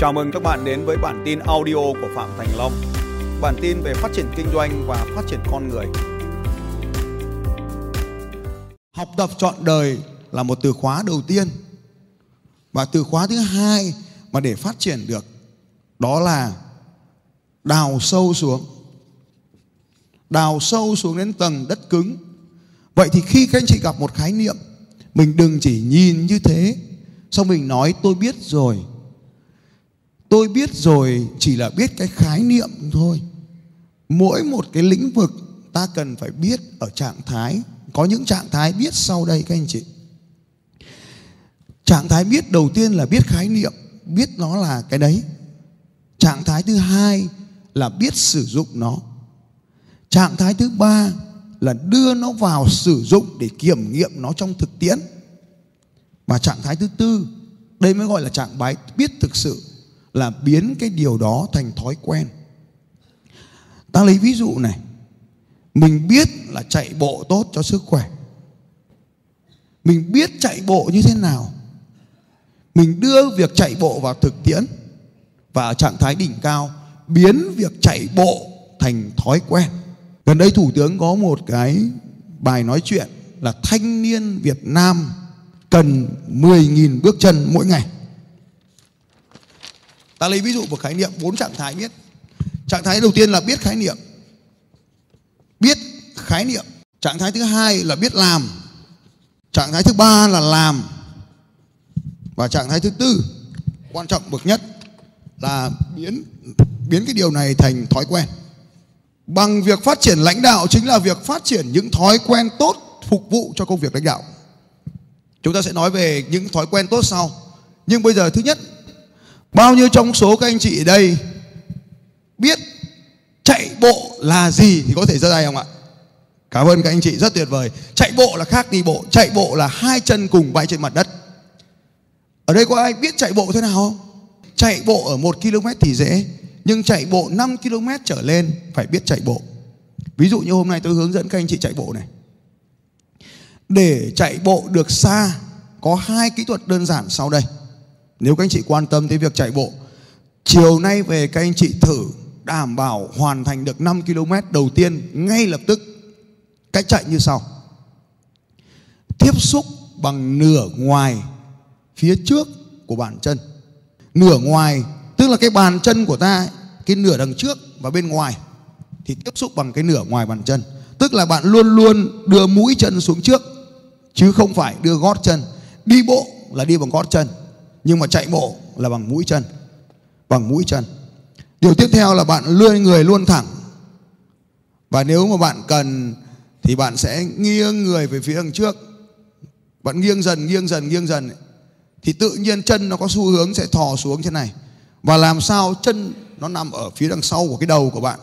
Chào mừng các bạn đến với bản tin audio của Phạm Thành Long. Bản tin về phát triển kinh doanh và phát triển con người. Học tập trọn đời là một từ khóa đầu tiên. Và từ khóa thứ hai mà để phát triển được đó là đào sâu xuống. Đào sâu xuống đến tầng đất cứng. Vậy thì khi các anh chị gặp một khái niệm, mình đừng chỉ nhìn như thế, xong mình nói tôi biết rồi. Tôi biết rồi, chỉ là biết cái khái niệm thôi. Mỗi một cái lĩnh vực ta cần phải biết ở trạng thái, có những trạng thái biết sau đây các anh chị. Trạng thái biết đầu tiên là biết khái niệm, biết nó là cái đấy. Trạng thái thứ hai là biết sử dụng nó. Trạng thái thứ ba là đưa nó vào sử dụng để kiểm nghiệm nó trong thực tiễn. Và trạng thái thứ tư, đây mới gọi là trạng thái biết thực sự là biến cái điều đó thành thói quen. Ta lấy ví dụ này. Mình biết là chạy bộ tốt cho sức khỏe. Mình biết chạy bộ như thế nào. Mình đưa việc chạy bộ vào thực tiễn và ở trạng thái đỉnh cao, biến việc chạy bộ thành thói quen. Gần đây thủ tướng có một cái bài nói chuyện là thanh niên Việt Nam cần 10.000 bước chân mỗi ngày ta lấy ví dụ một khái niệm, bốn trạng thái biết. Trạng thái đầu tiên là biết khái niệm. Biết khái niệm. Trạng thái thứ hai là biết làm. Trạng thái thứ ba là làm. Và trạng thái thứ tư, quan trọng bậc nhất là biến biến cái điều này thành thói quen. Bằng việc phát triển lãnh đạo chính là việc phát triển những thói quen tốt phục vụ cho công việc lãnh đạo. Chúng ta sẽ nói về những thói quen tốt sau. Nhưng bây giờ thứ nhất bao nhiêu trong số các anh chị ở đây biết chạy bộ là gì thì có thể giơ tay không ạ? Cảm ơn các anh chị, rất tuyệt vời. Chạy bộ là khác đi bộ, chạy bộ là hai chân cùng bay trên mặt đất. Ở đây có ai biết chạy bộ thế nào không? Chạy bộ ở một km thì dễ, nhưng chạy bộ 5 km trở lên phải biết chạy bộ. Ví dụ như hôm nay tôi hướng dẫn các anh chị chạy bộ này. Để chạy bộ được xa, có hai kỹ thuật đơn giản sau đây nếu các anh chị quan tâm tới việc chạy bộ, chiều nay về các anh chị thử đảm bảo hoàn thành được 5 km đầu tiên ngay lập tức, cách chạy như sau. Tiếp xúc bằng nửa ngoài phía trước của bàn chân. Nửa ngoài, tức là cái bàn chân của ta, cái nửa đằng trước và bên ngoài, thì tiếp xúc bằng cái nửa ngoài bàn chân. Tức là bạn luôn luôn đưa mũi chân xuống trước, chứ không phải đưa gót chân. Đi bộ là đi bằng gót chân nhưng mà chạy bộ là bằng mũi chân, bằng mũi chân. Điều tiếp theo là bạn lươn người luôn thẳng. Và nếu mà bạn cần thì bạn sẽ nghiêng người về phía đằng trước. Bạn nghiêng dần nghiêng dần nghiêng dần thì tự nhiên chân nó có xu hướng sẽ thò xuống thế này. Và làm sao chân nó nằm ở phía đằng sau của cái đầu của bạn?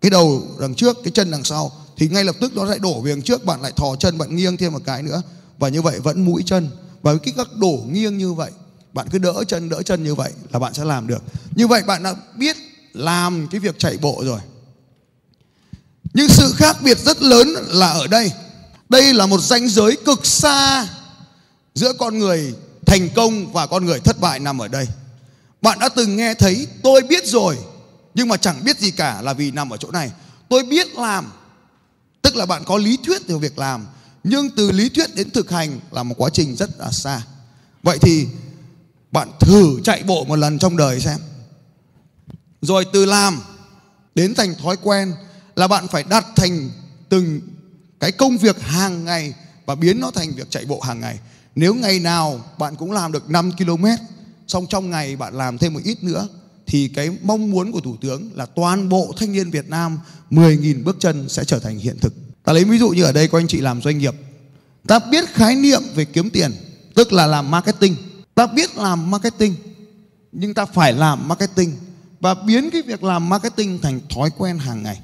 Cái đầu đằng trước, cái chân đằng sau, thì ngay lập tức nó lại đổ về đằng trước, bạn lại thò chân, bạn nghiêng thêm một cái nữa. Và như vậy vẫn mũi chân. Và cái các đổ nghiêng như vậy bạn cứ đỡ chân đỡ chân như vậy là bạn sẽ làm được. Như vậy bạn đã biết làm cái việc chạy bộ rồi. Nhưng sự khác biệt rất lớn là ở đây. Đây là một ranh giới cực xa giữa con người thành công và con người thất bại nằm ở đây. Bạn đã từng nghe thấy, tôi biết rồi, nhưng mà chẳng biết gì cả là vì nằm ở chỗ này. Tôi biết làm, tức là bạn có lý thuyết về việc làm, nhưng từ lý thuyết đến thực hành là một quá trình rất là xa. Vậy thì bạn thử chạy bộ một lần trong đời xem rồi từ làm đến thành thói quen là bạn phải đặt thành từng cái công việc hàng ngày và biến nó thành việc chạy bộ hàng ngày nếu ngày nào bạn cũng làm được 5 km xong trong ngày bạn làm thêm một ít nữa thì cái mong muốn của thủ tướng là toàn bộ thanh niên Việt Nam 10.000 bước chân sẽ trở thành hiện thực. Ta lấy ví dụ như ở đây có anh chị làm doanh nghiệp. Ta biết khái niệm về kiếm tiền, tức là làm marketing. Ta biết làm marketing, nhưng ta phải làm marketing và biến cái việc làm marketing thành thói quen hàng ngày.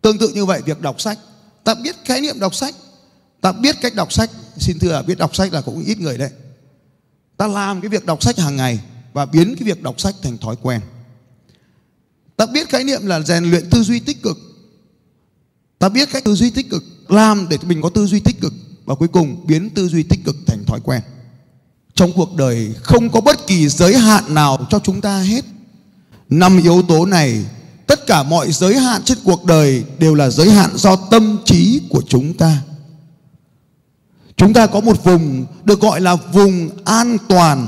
Tương tự như vậy việc đọc sách, ta biết khái niệm đọc sách, ta biết cách đọc sách, xin thưa biết đọc sách là cũng ít người đấy. Ta làm cái việc đọc sách hàng ngày và biến cái việc đọc sách thành thói quen. Ta biết khái niệm là rèn luyện tư duy tích cực. Ta biết cách tư duy tích cực, làm để mình có tư duy tích cực và cuối cùng biến tư duy tích cực thành thói quen trong cuộc đời không có bất kỳ giới hạn nào cho chúng ta hết. Năm yếu tố này, tất cả mọi giới hạn trên cuộc đời đều là giới hạn do tâm trí của chúng ta. Chúng ta có một vùng được gọi là vùng an toàn,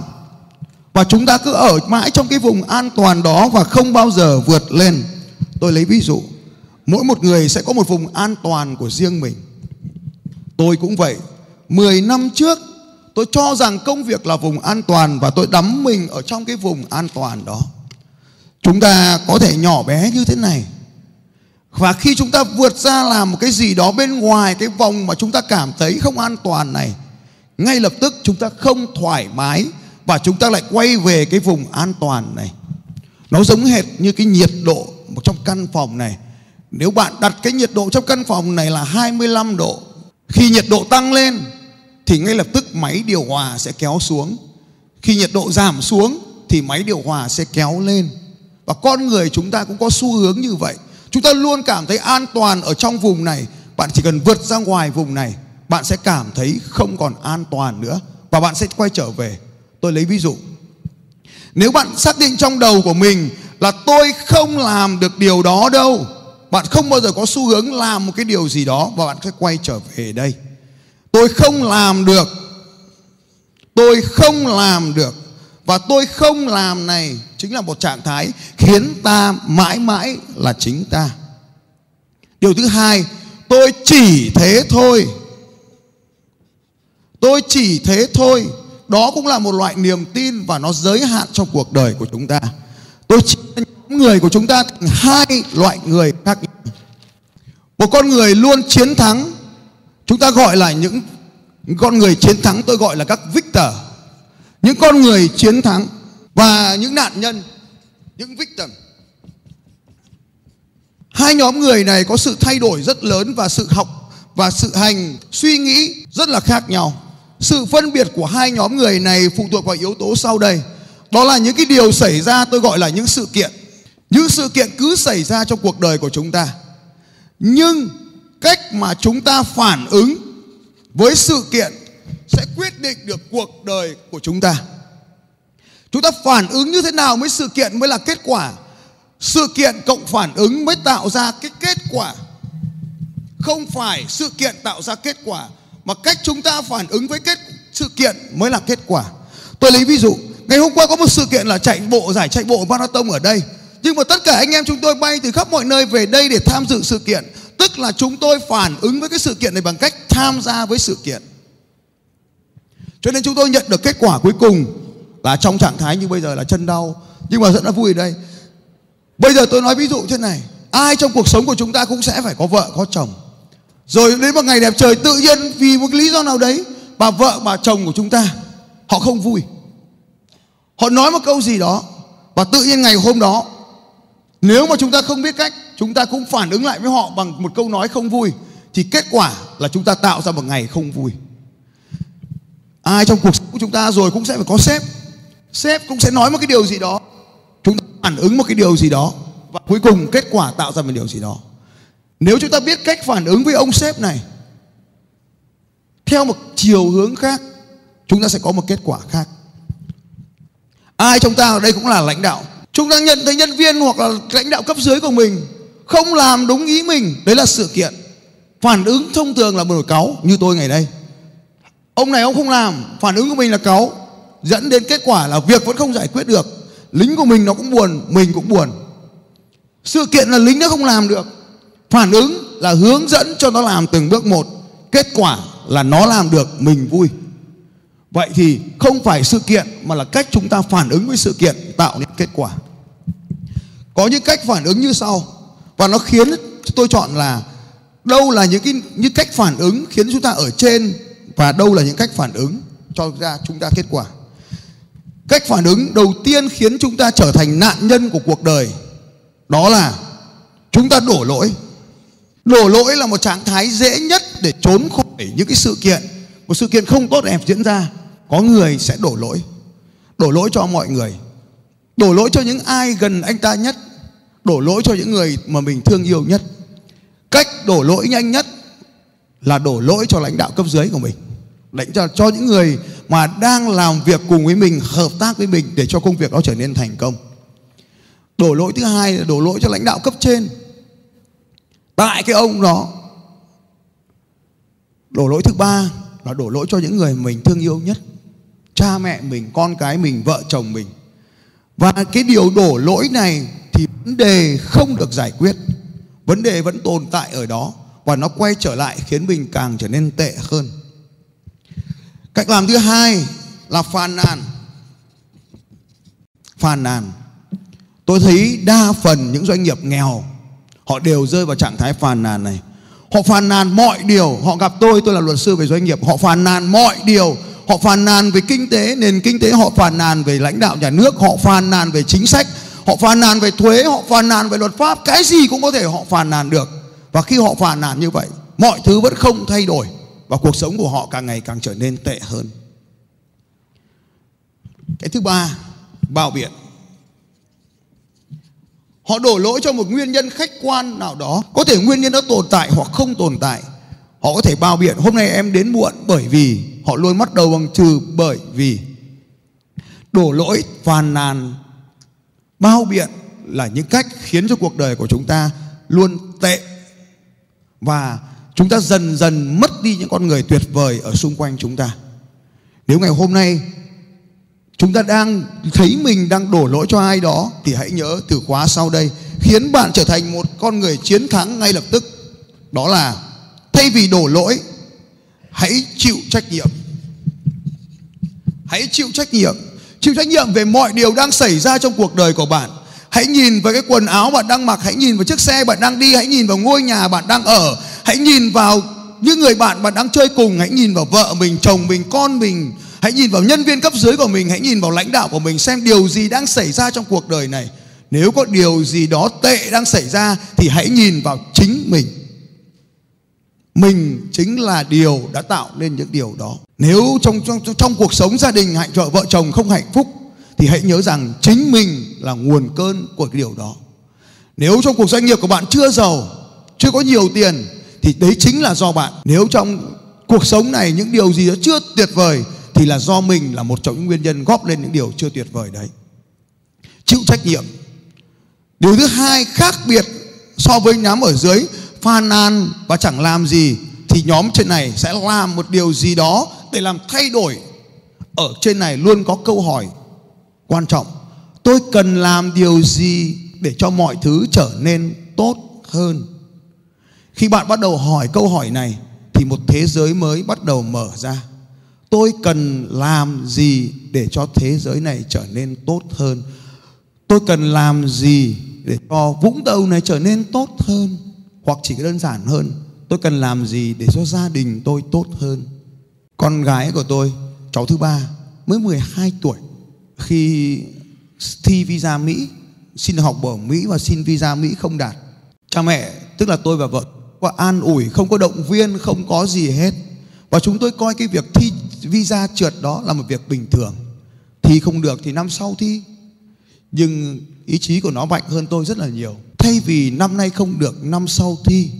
và chúng ta cứ ở mãi trong cái vùng an toàn đó và không bao giờ vượt lên. Tôi lấy ví dụ, mỗi một người sẽ có một vùng an toàn của riêng mình. Tôi cũng vậy 10 năm trước tôi cho rằng công việc là vùng an toàn và tôi đắm mình ở trong cái vùng an toàn đó. Chúng ta có thể nhỏ bé như thế này. Và khi chúng ta vượt ra làm một cái gì đó bên ngoài cái vòng mà chúng ta cảm thấy không an toàn này, ngay lập tức chúng ta không thoải mái và chúng ta lại quay về cái vùng an toàn này. Nó giống hệt như cái nhiệt độ trong căn phòng này. Nếu bạn đặt cái nhiệt độ trong căn phòng này là 25 độ, khi nhiệt độ tăng lên thì ngay lập tức máy điều hòa sẽ kéo xuống. Khi nhiệt độ giảm xuống thì máy điều hòa sẽ kéo lên. Và con người chúng ta cũng có xu hướng như vậy. Chúng ta luôn cảm thấy an toàn ở trong vùng này. Bạn chỉ cần vượt ra ngoài vùng này, bạn sẽ cảm thấy không còn an toàn nữa. Và bạn sẽ quay trở về. Tôi lấy ví dụ. Nếu bạn xác định trong đầu của mình là tôi không làm được điều đó đâu, bạn không bao giờ có xu hướng làm một cái điều gì đó và bạn sẽ quay trở về đây tôi không làm được. Tôi không làm được. Và tôi không làm này chính là một trạng thái khiến ta mãi mãi là chính ta. Điều thứ hai, tôi chỉ thế thôi. Tôi chỉ thế thôi. Đó cũng là một loại niềm tin và nó giới hạn trong cuộc đời của chúng ta. Tôi chỉ người của chúng ta thành hai loại người khác nhau. Một con người luôn chiến thắng chúng ta gọi là những con người chiến thắng, tôi gọi là các victor. Những con người chiến thắng và những nạn nhân, những victim. Hai nhóm người này có sự thay đổi rất lớn và sự học và sự hành, suy nghĩ rất là khác nhau. Sự phân biệt của hai nhóm người này phụ thuộc vào yếu tố sau đây. Đó là những cái điều xảy ra, tôi gọi là những sự kiện. Những sự kiện cứ xảy ra trong cuộc đời của chúng ta. Nhưng cách mà chúng ta phản ứng với sự kiện sẽ quyết định được cuộc đời của chúng ta. Chúng ta phản ứng như thế nào với sự kiện mới là kết quả? Sự kiện cộng phản ứng mới tạo ra cái kết quả. Không phải sự kiện tạo ra kết quả, mà cách chúng ta phản ứng với kết, sự kiện mới là kết quả. Tôi lấy ví dụ, ngày hôm qua có một sự kiện là chạy bộ, giải chạy bộ marathon ở đây. Nhưng mà tất cả anh em chúng tôi bay từ khắp mọi nơi về đây để tham dự sự kiện tức là chúng tôi phản ứng với cái sự kiện này bằng cách tham gia với sự kiện. Cho nên chúng tôi nhận được kết quả cuối cùng là trong trạng thái như bây giờ là chân đau. Nhưng mà rất là vui ở đây. Bây giờ tôi nói ví dụ thế này. Ai trong cuộc sống của chúng ta cũng sẽ phải có vợ, có chồng. Rồi đến một ngày đẹp trời tự nhiên vì một lý do nào đấy bà vợ bà chồng của chúng ta, họ không vui. Họ nói một câu gì đó và tự nhiên ngày hôm đó nếu mà chúng ta không biết cách, chúng ta cũng phản ứng lại với họ bằng một câu nói không vui, thì kết quả là chúng ta tạo ra một ngày không vui. Ai trong cuộc sống của chúng ta rồi cũng sẽ phải có sếp. Sếp cũng sẽ nói một cái điều gì đó. Chúng ta phản ứng một cái điều gì đó và cuối cùng kết quả tạo ra một điều gì đó. Nếu chúng ta biết cách phản ứng với ông sếp này, theo một chiều hướng khác, chúng ta sẽ có một kết quả khác. Ai trong ta ở đây cũng là lãnh đạo? Chúng ta nhận thấy nhân viên hoặc là lãnh đạo cấp dưới của mình không làm đúng ý mình. Đấy là sự kiện. Phản ứng thông thường là nổi cáu, như tôi ngày đây ông này ông không làm, phản ứng của mình là cáu. Dẫn đến kết quả là việc vẫn không giải quyết được. Lính của mình nó cũng buồn, mình cũng buồn. Sự kiện là lính nó không làm được. Phản ứng là hướng dẫn cho nó làm từng bước một. Kết quả là nó làm được, mình vui. Vậy thì không phải sự kiện mà là cách chúng ta phản ứng với sự kiện, tạo nên kết quả có những cách phản ứng như sau. Và nó khiến tôi chọn là đâu là những cái, những cách phản ứng khiến chúng ta ở trên và đâu là những cách phản ứng cho ra, chúng ta kết quả. Cách phản ứng đầu tiên khiến chúng ta trở thành nạn nhân của cuộc đời, đó là chúng ta đổ lỗi. Đổ lỗi là một trạng thái dễ nhất để trốn khỏi những cái sự kiện, một sự kiện không tốt đẹp diễn ra. Có người sẽ đổ lỗi. Đổ lỗi cho mọi người đổ lỗi cho những ai gần anh ta nhất. Đổ lỗi cho những người mà mình thương yêu nhất. Cách đổ lỗi nhanh nhất là đổ lỗi cho lãnh đạo cấp dưới của mình. Lãnh cho cho những người mà đang làm việc cùng với mình, hợp tác với mình để cho công việc đó trở nên thành công. Đổ lỗi thứ hai là đổ lỗi cho lãnh đạo cấp trên. Tại cái ông đó. Đổ lỗi thứ ba là đổ lỗi cho những người mình thương yêu nhất. Cha mẹ mình, con cái mình, vợ chồng mình và cái điều đổ lỗi này thì vấn đề không được giải quyết. Vấn đề vẫn tồn tại ở đó và nó quay trở lại khiến mình càng trở nên tệ hơn. Cách làm thứ hai là phàn nàn. Phàn nàn. Tôi thấy đa phần những doanh nghiệp nghèo, họ đều rơi vào trạng thái phàn nàn này. Họ phàn nàn mọi điều. Họ gặp tôi tôi là luật sư về doanh nghiệp. Họ phàn nàn mọi điều họ phàn nàn về kinh tế, nền kinh tế họ phàn nàn về lãnh đạo nhà nước, họ phàn nàn về chính sách, họ phàn nàn về thuế, họ phàn nàn về luật pháp. Cái gì cũng có thể họ phàn nàn được. Và khi họ phàn nàn như vậy, mọi thứ vẫn không thay đổi và cuộc sống của họ càng ngày càng trở nên tệ hơn. Cái thứ ba bao biện. Họ đổ lỗi cho một nguyên nhân khách quan nào đó. Có thể nguyên nhân đó tồn tại hoặc không tồn tại. Họ có thể bao biện. Hôm nay em đến muộn bởi vì họ luôn bắt đầu bằng trừ bởi vì đổ lỗi, phàn nàn, bao biện là những cách khiến cho cuộc đời của chúng ta luôn tệ và chúng ta dần dần mất đi những con người tuyệt vời ở xung quanh chúng ta. Nếu ngày hôm nay chúng ta đang thấy mình đang đổ lỗi cho ai đó thì hãy nhớ từ khóa sau đây, khiến bạn trở thành một con người chiến thắng ngay lập tức. Đó là thay vì đổ lỗi hãy chịu trách nhiệm. Hãy chịu trách nhiệm. Chịu trách nhiệm về mọi điều đang xảy ra trong cuộc đời của bạn. Hãy nhìn vào cái quần áo bạn đang mặc, hãy nhìn vào chiếc xe bạn đang đi, hãy nhìn vào ngôi nhà bạn đang ở, hãy nhìn vào những người bạn bạn đang chơi cùng, hãy nhìn vào vợ mình, chồng mình, con mình, hãy nhìn vào nhân viên cấp dưới của mình, hãy nhìn vào lãnh đạo của mình xem điều gì đang xảy ra trong cuộc đời này. Nếu có điều gì đó tệ đang xảy ra thì hãy nhìn vào chính mình mình chính là điều đã tạo nên những điều đó. Nếu trong trong trong cuộc sống gia đình hạnh vợ vợ chồng không hạnh phúc, thì hãy nhớ rằng chính mình là nguồn cơn của cái điều đó. Nếu trong cuộc doanh nghiệp của bạn chưa giàu, chưa có nhiều tiền, thì đấy chính là do bạn. Nếu trong cuộc sống này những điều gì đó chưa tuyệt vời, thì là do mình là một trong những nguyên nhân góp lên những điều chưa tuyệt vời đấy. Chịu trách nhiệm. Điều thứ hai khác biệt so với nhóm ở dưới phàn nàn và chẳng làm gì, thì nhóm trên này sẽ làm một điều gì đó để làm thay đổi. Ở trên này luôn có câu hỏi quan trọng, tôi cần làm điều gì để cho mọi thứ trở nên tốt hơn? Khi bạn bắt đầu hỏi câu hỏi này, thì một thế giới mới bắt đầu mở ra. Tôi cần làm gì để cho thế giới này trở nên tốt hơn? Tôi cần làm gì để cho vũng tàu này trở nên tốt hơn? Hoặc chỉ đơn giản hơn, tôi cần làm gì để cho gia đình tôi tốt hơn? Con gái của tôi, cháu thứ ba, mới 12 tuổi. Khi thi visa Mỹ, xin học bổng Mỹ và xin visa Mỹ không đạt. Cha mẹ, tức là tôi và vợ có an ủi, không có động viên, không có gì hết. Và chúng tôi coi cái việc thi visa trượt đó là một việc bình thường. Thi không được thì năm sau thi. Nhưng ý chí của nó mạnh hơn tôi rất là nhiều thay vì năm nay không được, năm sau thi,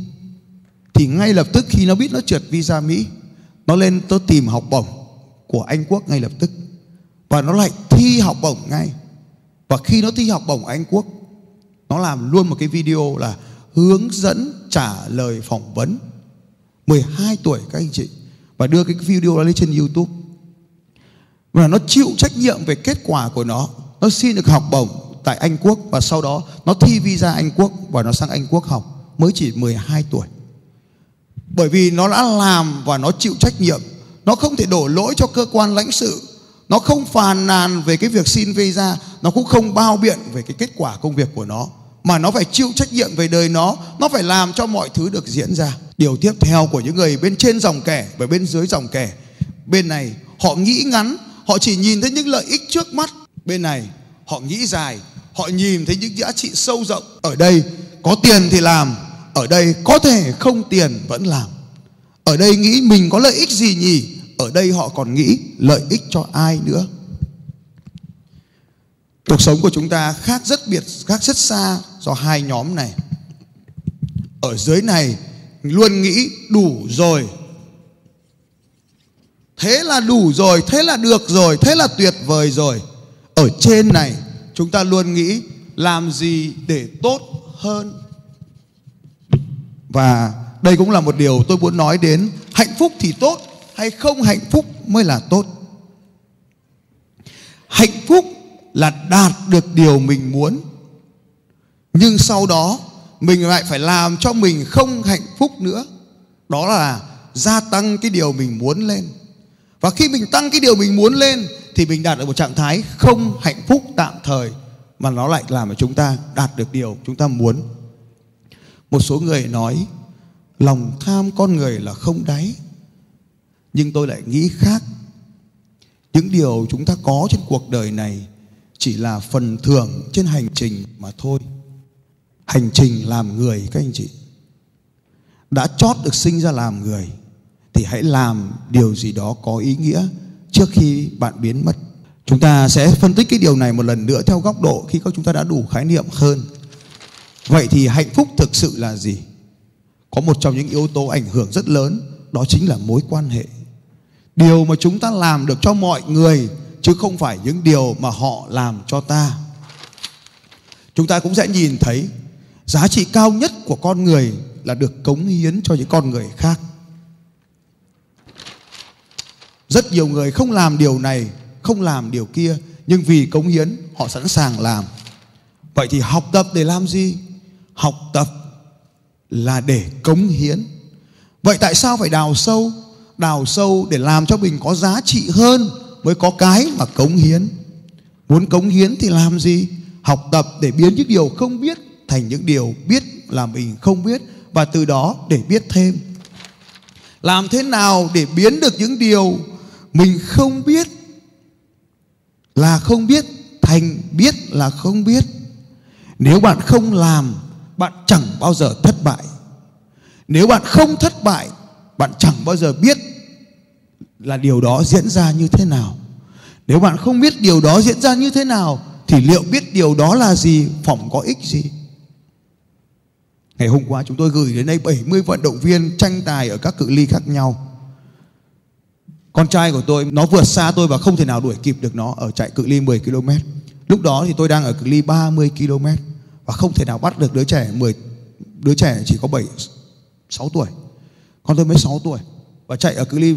thì ngay lập tức khi nó biết nó trượt visa Mỹ, nó lên tôi tìm học bổng của Anh Quốc ngay lập tức. Và nó lại thi học bổng ngay. Và khi nó thi học bổng Anh Quốc, nó làm luôn một cái video là hướng dẫn trả lời phỏng vấn. 12 tuổi các anh chị. Và đưa cái video đó lên trên YouTube. Và nó chịu trách nhiệm về kết quả của nó. Nó xin được học bổng tại Anh Quốc và sau đó nó thi visa Anh Quốc và nó sang Anh Quốc học, mới chỉ 12 tuổi. Bởi vì nó đã làm và nó chịu trách nhiệm. Nó không thể đổ lỗi cho cơ quan lãnh sự. Nó không phàn nàn về cái việc xin visa. Nó cũng không bao biện về cái kết quả công việc của nó. Mà nó phải chịu trách nhiệm về đời nó. Nó phải làm cho mọi thứ được diễn ra. Điều tiếp theo của những người bên trên dòng kẻ và bên dưới dòng kẻ. Bên này, họ nghĩ ngắn. Họ chỉ nhìn thấy những lợi ích trước mắt. Bên này, họ nghĩ dài họ nhìn thấy những giá trị sâu rộng. Ở đây có tiền thì làm, ở đây có thể không tiền vẫn làm. Ở đây nghĩ mình có lợi ích gì nhỉ? Ở đây họ còn nghĩ lợi ích cho ai nữa? Cuộc sống của chúng ta khác rất biệt, khác rất xa do hai nhóm này. Ở dưới này, luôn nghĩ đủ rồi. Thế là đủ rồi, thế là được rồi, thế là tuyệt vời rồi. Ở trên này chúng ta luôn nghĩ làm gì để tốt hơn. Và đây cũng là một điều tôi muốn nói đến, hạnh phúc thì tốt hay không hạnh phúc mới là tốt. Hạnh phúc là đạt được điều mình muốn, nhưng sau đó mình lại phải làm cho mình không hạnh phúc nữa. Đó là gia tăng cái điều mình muốn lên. Và khi mình tăng cái điều mình muốn lên thì mình đạt được một trạng thái không hạnh phúc tạm thời, mà nó lại làm cho chúng ta đạt được điều chúng ta muốn. Một số người nói, lòng tham con người là không đáy. Nhưng tôi lại nghĩ khác. Những điều chúng ta có trên cuộc đời này chỉ là phần thưởng trên hành trình mà thôi. Hành trình làm người, các anh chị. Đã chót được sinh ra làm người, thì hãy làm điều gì đó có ý nghĩa trước khi bạn biến mất. Chúng ta sẽ phân tích cái điều này một lần nữa theo góc độ khi các chúng ta đã đủ khái niệm hơn. Vậy thì hạnh phúc thực sự là gì? Có một trong những yếu tố ảnh hưởng rất lớn, đó chính là mối quan hệ. Điều mà chúng ta làm được cho mọi người, chứ không phải những điều mà họ làm cho ta. Chúng ta cũng sẽ nhìn thấy giá trị cao nhất của con người là được cống hiến cho những con người khác rất nhiều người không làm điều này, không làm điều kia, nhưng vì cống hiến, họ sẵn sàng làm. Vậy thì học tập để làm gì? Học tập là để cống hiến. Vậy tại sao phải đào sâu? Đào sâu để làm cho mình có giá trị hơn mới có cái mà cống hiến. Muốn cống hiến thì làm gì? Học tập để biến những điều không biết thành những điều biết là mình không biết và từ đó để biết thêm. Làm thế nào để biến được những điều mình không biết là không biết, thành biết là không biết. Nếu bạn không làm, bạn chẳng bao giờ thất bại. Nếu bạn không thất bại, bạn chẳng bao giờ biết là điều đó diễn ra như thế nào. Nếu bạn không biết điều đó diễn ra như thế nào, thì liệu biết điều đó là gì, phỏng có ích gì? Ngày hôm qua chúng tôi gửi đến đây 70 vận động viên tranh tài ở các cự ly khác nhau con trai của tôi, nó vượt xa tôi và không thể nào đuổi kịp được nó ở chạy cự ly 10 km lúc đó thì tôi đang ở cự ly 30 km và không thể nào bắt được đứa trẻ 10 đứa trẻ chỉ có 7 6 tuổi. Con tôi mới 6 tuổi và chạy ở cự ly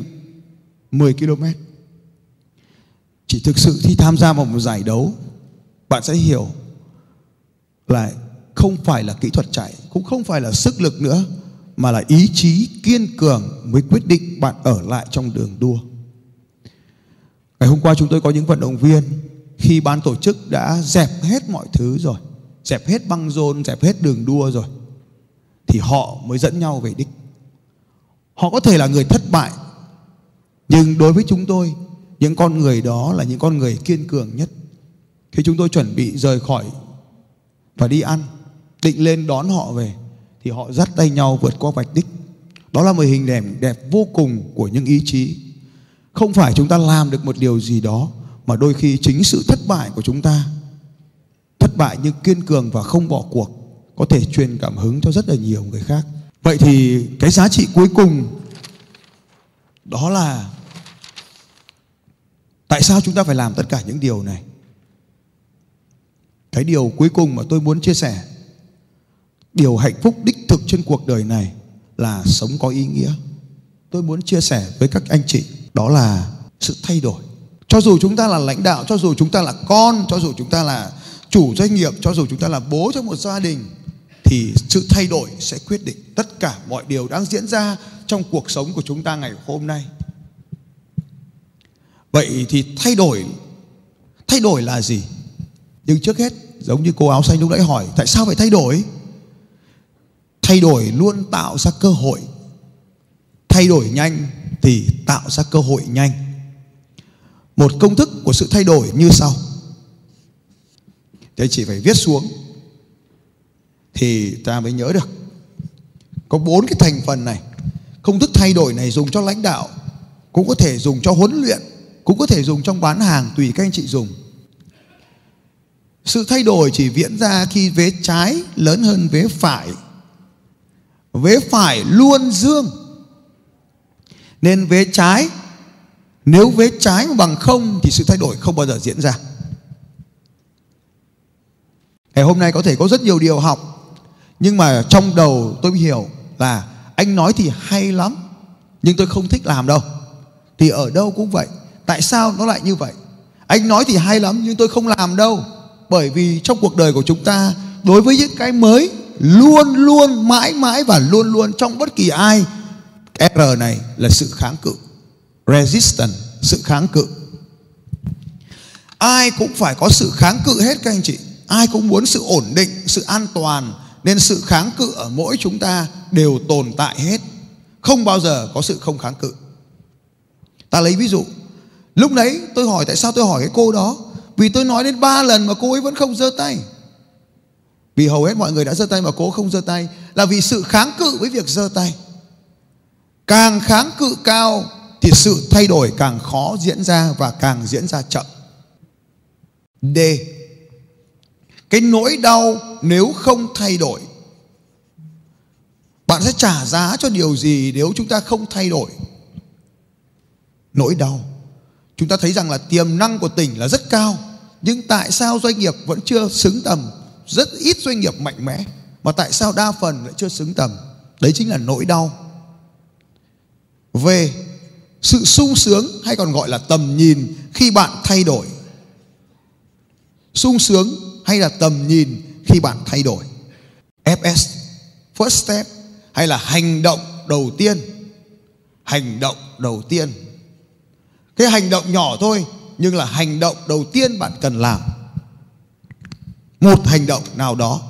10 km chỉ thực sự khi tham gia vào một giải đấu, bạn sẽ hiểu là không phải là kỹ thuật chạy, cũng không phải là sức lực nữa mà là ý chí kiên cường mới quyết định bạn ở lại trong đường đua. Ngày hôm qua chúng tôi có những vận động viên khi ban tổ chức đã dẹp hết mọi thứ rồi, dẹp hết băng rôn, dẹp hết đường đua rồi, thì họ mới dẫn nhau về đích. Họ có thể là người thất bại, nhưng đối với chúng tôi, những con người đó là những con người kiên cường nhất. Khi chúng tôi chuẩn bị rời khỏi và đi ăn, định lên đón họ về thì họ dắt tay nhau vượt qua vạch đích. Đó là một hình đẹp đẹp vô cùng của những ý chí. Không phải chúng ta làm được một điều gì đó mà đôi khi chính sự thất bại của chúng ta, thất bại nhưng kiên cường và không bỏ cuộc, có thể truyền cảm hứng cho rất là nhiều người khác. Vậy thì cái giá trị cuối cùng đó là tại sao chúng ta phải làm tất cả những điều này? Cái điều cuối cùng mà tôi muốn chia sẻ điều hạnh phúc đích thực trên cuộc đời này là sống có ý nghĩa. Tôi muốn chia sẻ với các anh chị, đó là sự thay đổi. Cho dù chúng ta là lãnh đạo, cho dù chúng ta là con, cho dù chúng ta là chủ doanh nghiệp, cho dù chúng ta là bố trong một gia đình, thì sự thay đổi sẽ quyết định tất cả mọi điều đang diễn ra trong cuộc sống của chúng ta ngày hôm nay. Vậy thì thay đổi thay đổi là gì? Nhưng trước hết, giống như cô áo xanh lúc nãy hỏi, tại sao phải thay đổi? Thay đổi luôn tạo ra cơ hội. Thay đổi nhanh thì tạo ra cơ hội nhanh. Một công thức của sự thay đổi như sau. Thế chỉ phải viết xuống thì ta mới nhớ được. Có bốn cái thành phần này. Công thức thay đổi này dùng cho lãnh đạo, cũng có thể dùng cho huấn luyện, cũng có thể dùng trong bán hàng tùy các anh chị dùng. Sự thay đổi chỉ diễn ra khi vế trái lớn hơn vế phải vế phải luôn dương. Nên vế trái, nếu vế trái bằng không thì sự thay đổi không bao giờ diễn ra. Ngày hôm nay có thể có rất nhiều điều học, nhưng mà trong đầu tôi hiểu là anh nói thì hay lắm, nhưng tôi không thích làm đâu. Thì ở đâu cũng vậy, tại sao nó lại như vậy? Anh nói thì hay lắm, nhưng tôi không làm đâu. Bởi vì trong cuộc đời của chúng ta, đối với những cái mới luôn luôn, mãi mãi và luôn luôn trong bất kỳ ai. R này là sự kháng cự, resistance, sự kháng cự. Ai cũng phải có sự kháng cự hết các anh chị. Ai cũng muốn sự ổn định, sự an toàn, nên sự kháng cự ở mỗi chúng ta đều tồn tại hết. Không bao giờ có sự không kháng cự. Ta lấy ví dụ, lúc đấy tôi hỏi tại sao tôi hỏi cái cô đó? Vì tôi nói đến ba lần mà cô ấy vẫn không giơ tay vì hầu hết mọi người đã giơ tay mà cố không giơ tay là vì sự kháng cự với việc giơ tay. Càng kháng cự cao thì sự thay đổi càng khó diễn ra và càng diễn ra chậm. D. Cái nỗi đau nếu không thay đổi. Bạn sẽ trả giá cho điều gì nếu chúng ta không thay đổi? Nỗi đau. Chúng ta thấy rằng là tiềm năng của tỉnh là rất cao, nhưng tại sao doanh nghiệp vẫn chưa xứng tầm? Rất ít doanh nghiệp mạnh mẽ, mà tại sao đa phần lại chưa xứng tầm? Đấy chính là nỗi đau. Về sự sung sướng hay còn gọi là tầm nhìn khi bạn thay đổi. Sung sướng hay là tầm nhìn khi bạn thay đổi? Fs first step hay là hành động đầu tiên? Hành động đầu tiên. Cái hành động nhỏ thôi, nhưng là hành động đầu tiên bạn cần làm một hành động nào đó.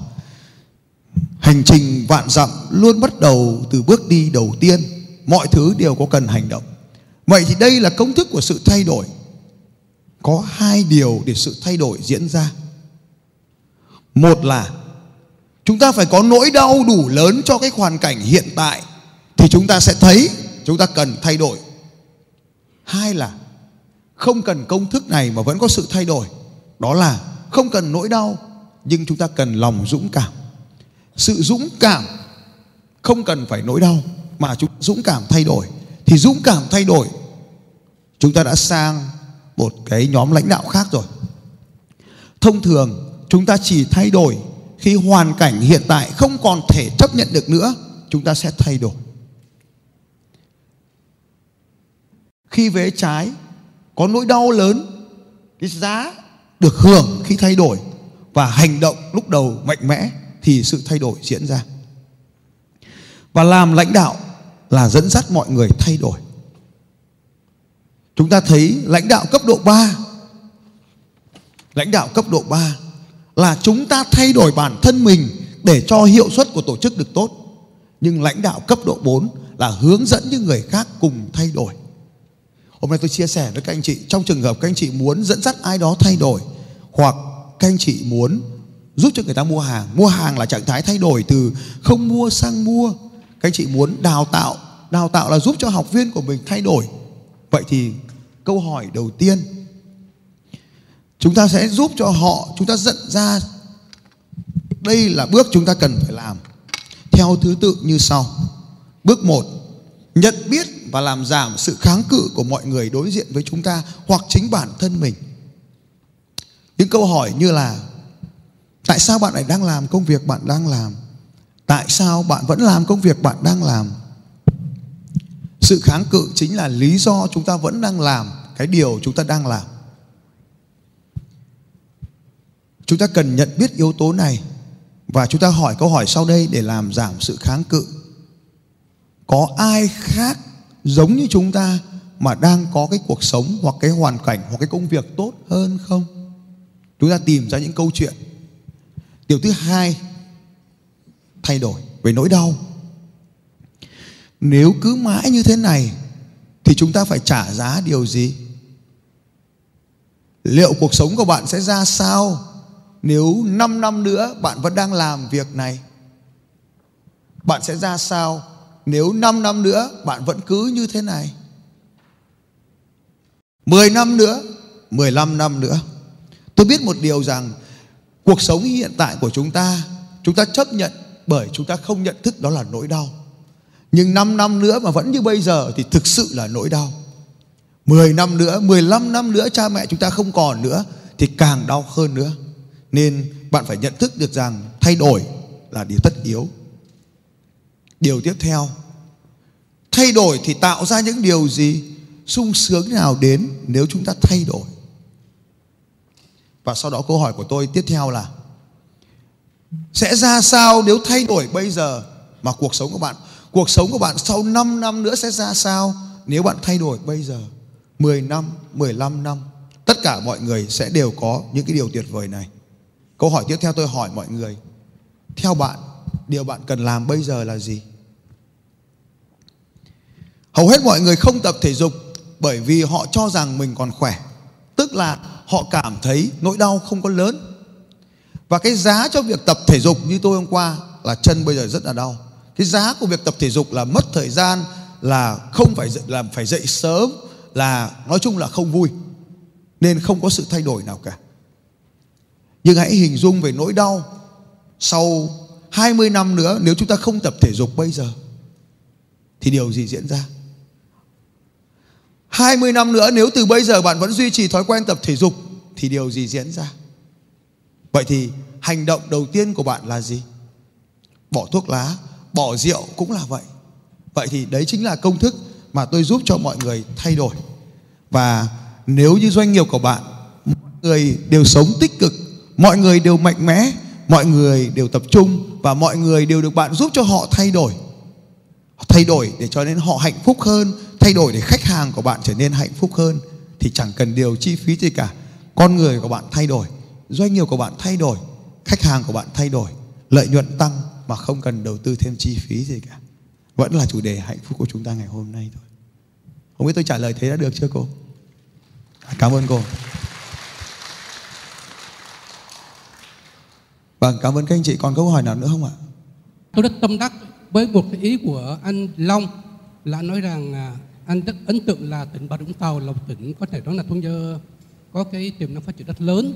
Hành trình vạn dặm luôn bắt đầu từ bước đi đầu tiên. Mọi thứ đều có cần hành động. Vậy thì đây là công thức của sự thay đổi. Có hai điều để sự thay đổi diễn ra. Một là, chúng ta phải có nỗi đau đủ lớn cho cái hoàn cảnh hiện tại thì chúng ta sẽ thấy chúng ta cần thay đổi. Hai là, không cần công thức này mà vẫn có sự thay đổi. Đó là không cần nỗi đau nhưng chúng ta cần lòng dũng cảm. Sự dũng cảm không cần phải nỗi đau, mà chúng dũng cảm thay đổi. Thì dũng cảm thay đổi, chúng ta đã sang một cái nhóm lãnh đạo khác rồi. Thông thường, chúng ta chỉ thay đổi khi hoàn cảnh hiện tại không còn thể chấp nhận được nữa, chúng ta sẽ thay đổi. Khi vế trái, có nỗi đau lớn, cái giá được hưởng khi thay đổi và hành động lúc đầu mạnh mẽ thì sự thay đổi diễn ra. Và làm lãnh đạo là dẫn dắt mọi người thay đổi. Chúng ta thấy lãnh đạo cấp độ 3 lãnh đạo cấp độ 3 là chúng ta thay đổi bản thân mình để cho hiệu suất của tổ chức được tốt. Nhưng lãnh đạo cấp độ 4 là hướng dẫn những người khác cùng thay đổi. Hôm nay tôi chia sẻ với các anh chị, trong trường hợp các anh chị muốn dẫn dắt ai đó thay đổi hoặc các anh chị muốn giúp cho người ta mua hàng. Mua hàng là trạng thái thay đổi từ không mua sang mua. Các anh chị muốn đào tạo đào tạo là giúp cho học viên của mình thay đổi. Vậy thì câu hỏi đầu tiên, chúng ta sẽ giúp cho họ, chúng ta dẫn ra đây là bước chúng ta cần phải làm. Theo thứ tự như sau. Bước một, nhận biết và làm giảm sự kháng cự của mọi người đối diện với chúng ta hoặc chính bản thân mình câu hỏi như là, tại sao bạn lại đang làm công việc bạn đang làm? Tại sao bạn vẫn làm công việc bạn đang làm? Sự kháng cự chính là lý do chúng ta vẫn đang làm cái điều chúng ta đang làm. Chúng ta cần nhận biết yếu tố này và chúng ta hỏi câu hỏi sau đây để làm giảm sự kháng cự. Có ai khác giống như chúng ta mà đang có cái cuộc sống hoặc cái hoàn cảnh hoặc cái công việc tốt hơn không? Chúng ta tìm ra những câu chuyện. Điều thứ hai, thay đổi về nỗi đau. Nếu cứ mãi như thế này, thì chúng ta phải trả giá điều gì? Liệu cuộc sống của bạn sẽ ra sao nếu 5 năm nữa bạn vẫn đang làm việc này? Bạn sẽ ra sao nếu 5 năm nữa bạn vẫn cứ như thế này? 10 năm nữa 15 năm nữa tôi biết một điều rằng cuộc sống hiện tại của chúng ta chúng ta chấp nhận bởi chúng ta không nhận thức đó là nỗi đau nhưng 5 năm nữa mà vẫn như bây giờ thì thực sự là nỗi đau 10 năm nữa, 15 năm nữa cha mẹ chúng ta không còn nữa thì càng đau hơn nữa. Nên bạn phải nhận thức được rằng thay đổi là điều tất yếu. Điều tiếp theo, thay đổi thì tạo ra những điều gì? sung sướng nào đến nếu chúng ta thay đổi. Và sau đó câu hỏi của tôi tiếp theo là, sẽ ra sao nếu thay đổi bây giờ mà cuộc sống của bạn? Cuộc sống của bạn sau 5 năm nữa sẽ ra sao nếu bạn thay đổi bây giờ? 10 năm 15 năm, tất cả mọi người sẽ đều có những cái điều tuyệt vời này. Câu hỏi tiếp theo tôi hỏi mọi người, theo bạn, điều bạn cần làm bây giờ là gì? Hầu hết mọi người không tập thể dục bởi vì họ cho rằng mình còn khỏe. Tức là họ cảm thấy nỗi đau không có lớn. Và cái giá cho việc tập thể dục như tôi hôm qua là chân bây giờ rất là đau. Cái giá của việc tập thể dục là mất thời gian, là không phải là phải dậy sớm, là nói chung là không vui. Nên không có sự thay đổi nào cả. Nhưng hãy hình dung về nỗi đau sau 20 năm nữa, nếu chúng ta không tập thể dục bây giờ, thì điều gì diễn ra? 20 năm nữa, nếu từ bây giờ bạn vẫn duy trì thói quen tập thể dục, thì điều gì diễn ra? Vậy thì hành động đầu tiên của bạn là gì? Bỏ thuốc lá, bỏ rượu cũng là vậy. Vậy thì đấy chính là công thức mà tôi giúp cho mọi người thay đổi. Và nếu như doanh nghiệp của bạn, mọi người đều sống tích cực, mọi người đều mạnh mẽ, mọi người đều tập trung và mọi người đều được bạn giúp cho họ thay đổi thay đổi để cho nên họ hạnh phúc hơn thay đổi để khách hàng của bạn trở nên hạnh phúc hơn thì chẳng cần điều chi phí gì cả. Con người của bạn thay đổi, doanh nghiệp của bạn thay đổi, khách hàng của bạn thay đổi, lợi nhuận tăng mà không cần đầu tư thêm chi phí gì cả. Vẫn là chủ đề hạnh phúc của chúng ta ngày hôm nay thôi. Không biết tôi trả lời thế đã được chưa cô? À, cảm ơn cô. Vâng cảm ơn các anh chị. Còn câu hỏi nào nữa không ạ? Tôi rất tâm đắc với một ý của anh Long là nói rằng à, anh rất ấn tượng là tỉnh Bà Rịa Vũng Tàu là một tỉnh có thể nói là thu nhơ có cái tiềm năng phát triển rất lớn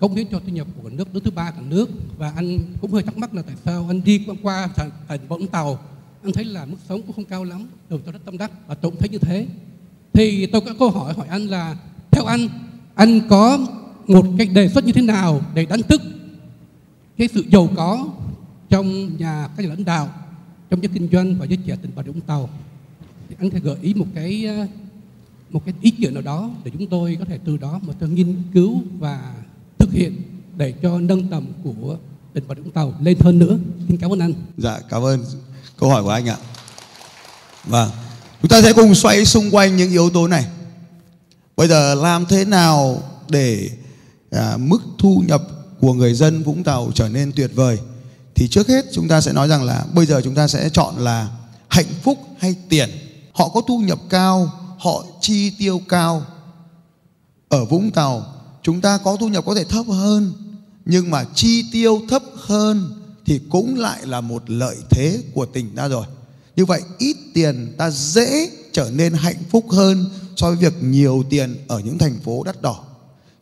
cống hiến cho thu nhập của nước nước thứ ba cả nước. Và anh cũng hơi thắc mắc là tại sao anh đi qua, qua tỉnh Bà Vũng Tàu anh thấy là mức sống cũng không cao lắm đầu tôi rất tâm đắc và tôi cũng thấy như thế. Thì tôi có câu hỏi hỏi anh là theo anh anh có một cái đề xuất như thế nào để đánh thức cái sự giàu có trong nhà các nhà lãnh đạo? Trong giới kinh doanh và giới trẻ tỉnh Bà Rịa Vũng Tàu thì anh thể gợi ý một cái ờ, một cái ý kiến nào đó để chúng tôi có thể từ đó mà tôi nghiên cứu và thực hiện để cho nâng tầm của tỉnh Bà Rịa Vũng Tàu lên hơn nữa. Xin cảm ơn anh. Dạ, cảm ơn câu hỏi của anh ạ. Vâng, chúng ta sẽ cùng xoay xung quanh những yếu tố này. Bây giờ làm thế nào để à, mức thu nhập của người dân Vũng Tàu trở nên tuyệt vời? Thì trước hết chúng ta sẽ nói rằng là bây giờ chúng ta sẽ chọn là hạnh phúc hay tiền. Họ có thu nhập cao, họ chi tiêu cao. Ở Vũng Tàu chúng ta có thu nhập có thể thấp hơn nhưng mà chi tiêu thấp hơn thì cũng lại là một lợi thế của tỉnh ta rồi như vậy ít tiền ta dễ trở nên hạnh phúc hơn so với việc nhiều tiền ở những thành phố đắt đỏ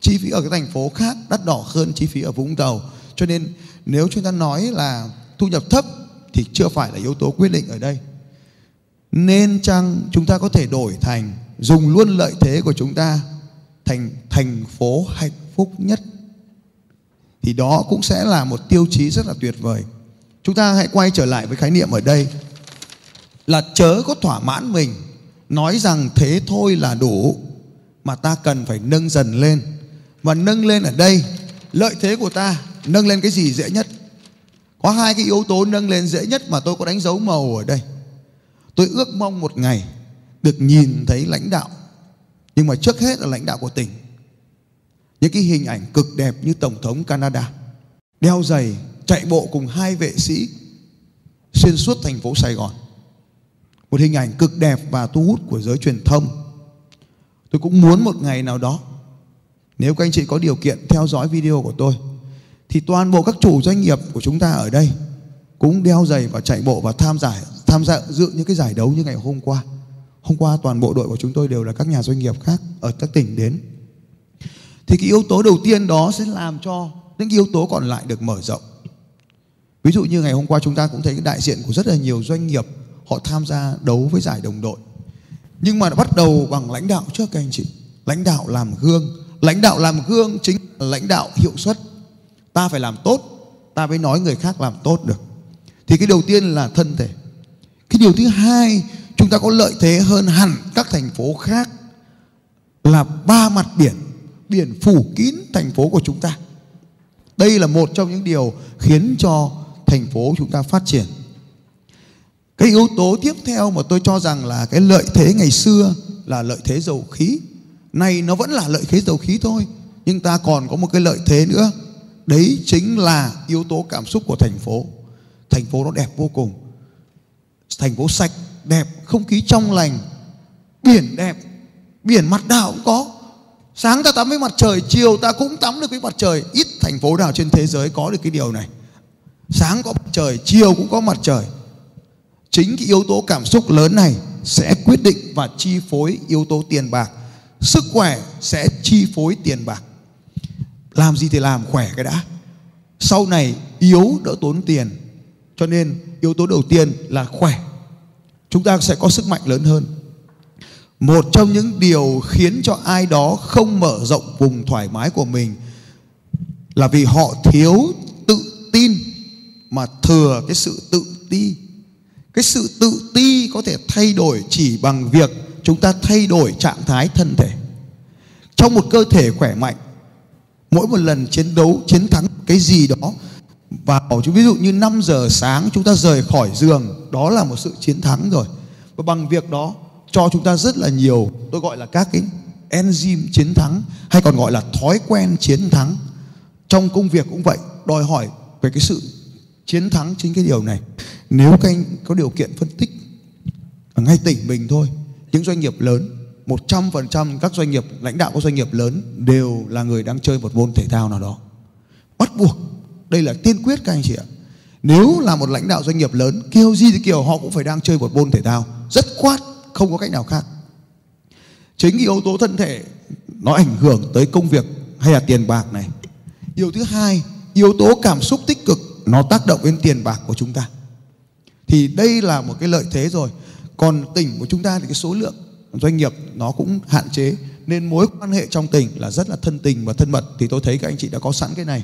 chi phí ở cái thành phố khác đắt đỏ hơn chi phí ở vũng tàu cho nên nếu chúng ta nói là thu nhập thấp thì chưa phải là yếu tố quyết định ở đây. Nên chăng chúng ta có thể đổi thành dùng luôn lợi thế của chúng ta thành thành phố hạnh phúc nhất? Thì đó cũng sẽ là một tiêu chí rất là tuyệt vời. Chúng ta hãy quay trở lại với khái niệm ở đây, là chớ có thỏa mãn mình, nói rằng thế thôi là đủ, mà ta cần phải nâng dần lên. Và nâng lên ở đây lợi thế của ta nâng lên cái gì dễ nhất? Có hai cái yếu tố nâng lên dễ nhất mà tôi có đánh dấu màu ở đây. Tôi ước mong một ngày được nhìn thấy lãnh đạo. Nhưng mà trước hết là lãnh đạo của tỉnh. Những cái hình ảnh cực đẹp như tổng thống Canada đeo giày, chạy bộ cùng hai vệ sĩ xuyên suốt thành phố Sài Gòn. Một hình ảnh cực đẹp và thu hút của giới truyền thông. Tôi cũng muốn một ngày nào đó nếu các anh chị có điều kiện theo dõi video của tôi, thì toàn bộ các chủ doanh nghiệp của chúng ta ở đây cũng đeo giày và chạy bộ và tham giải, tham gia dự những cái giải đấu như ngày hôm qua Hôm qua toàn bộ đội của chúng tôi đều là các nhà doanh nghiệp khác ở các tỉnh đến. Thì cái yếu tố đầu tiên đó sẽ làm cho những yếu tố còn lại được mở rộng. Ví dụ như ngày hôm qua chúng ta cũng thấy đại diện của rất là nhiều doanh nghiệp, họ tham gia đấu với giải đồng đội. nhưng mà bắt đầu bằng lãnh đạo trước các anh chị lãnh đạo làm gương lãnh đạo làm gương chính là lãnh đạo hiệu suất. Ta phải làm tốt, ta mới nói người khác làm tốt được. Thì cái đầu tiên là thân thể. Cái điều thứ hai, chúng ta có lợi thế hơn hẳn các thành phố khác là ba mặt biển biển phủ kín thành phố của chúng ta. Đây là một trong những điều khiến cho thành phố chúng ta phát triển. Cái yếu tố tiếp theo mà tôi cho rằng là cái lợi thế ngày xưa là lợi thế dầu khí nay nó vẫn là lợi thế dầu khí thôi, nhưng ta còn có một cái lợi thế nữa. Đấy chính là yếu tố cảm xúc của thành phố. Thành phố nó đẹp vô cùng. Thành phố sạch, đẹp, không khí trong lành, biển đẹp, biển mặt đảo cũng có. Sáng ta tắm với mặt trời, chiều ta cũng tắm được với mặt trời. Ít thành phố nào trên thế giới có được cái điều này. Sáng có mặt trời, chiều cũng có mặt trời. Chính cái yếu tố cảm xúc lớn này sẽ quyết định và chi phối yếu tố tiền bạc sức khỏe sẽ chi phối tiền bạc. Làm gì thì làm, khỏe cái đã. Sau này yếu đỡ tốn tiền, cho nên yếu tố đầu tiên là khỏe. Chúng ta sẽ có sức mạnh lớn hơn. Một trong những điều khiến cho ai đó không mở rộng vùng thoải mái của mình là vì họ thiếu tự tin mà thừa cái sự tự ti. Cái sự tự ti có thể thay đổi chỉ bằng việc chúng ta thay đổi trạng thái thân thể. Trong một cơ thể khỏe mạnh, mỗi một lần chiến đấu, chiến thắng cái gì đó vào, ví dụ như 5 giờ sáng chúng ta rời khỏi giường, đó là một sự chiến thắng rồi. Và bằng việc đó, cho chúng ta rất là nhiều, tôi gọi là các cái enzyme chiến thắng, hay còn gọi là thói quen chiến thắng. Trong công việc cũng vậy, đòi hỏi về cái sự chiến thắng chính cái điều này. Nếu các anh có điều kiện phân tích, ở ngay tỉnh mình thôi những doanh nghiệp lớn 100% các doanh nghiệp, lãnh đạo các doanh nghiệp lớn đều là người đang chơi một môn thể thao nào đó. Bắt buộc, đây là tiên quyết các anh chị ạ. Nếu là một lãnh đạo doanh nghiệp lớn kêu gì thì kiểu, họ cũng phải đang chơi một môn thể thao. Rất khoát, không có cách nào khác. Chính yếu tố thân thể, nó ảnh hưởng tới công việc hay là tiền bạc này. Điều thứ hai, yếu tố cảm xúc tích cực, nó tác động đến tiền bạc của chúng ta. Thì đây là một cái lợi thế rồi còn tỉnh của chúng ta thì cái số lượng doanh nghiệp nó cũng hạn chế. Nên mối quan hệ trong tỉnh là rất là thân tình và thân mật. Thì tôi thấy các anh chị đã có sẵn cái này.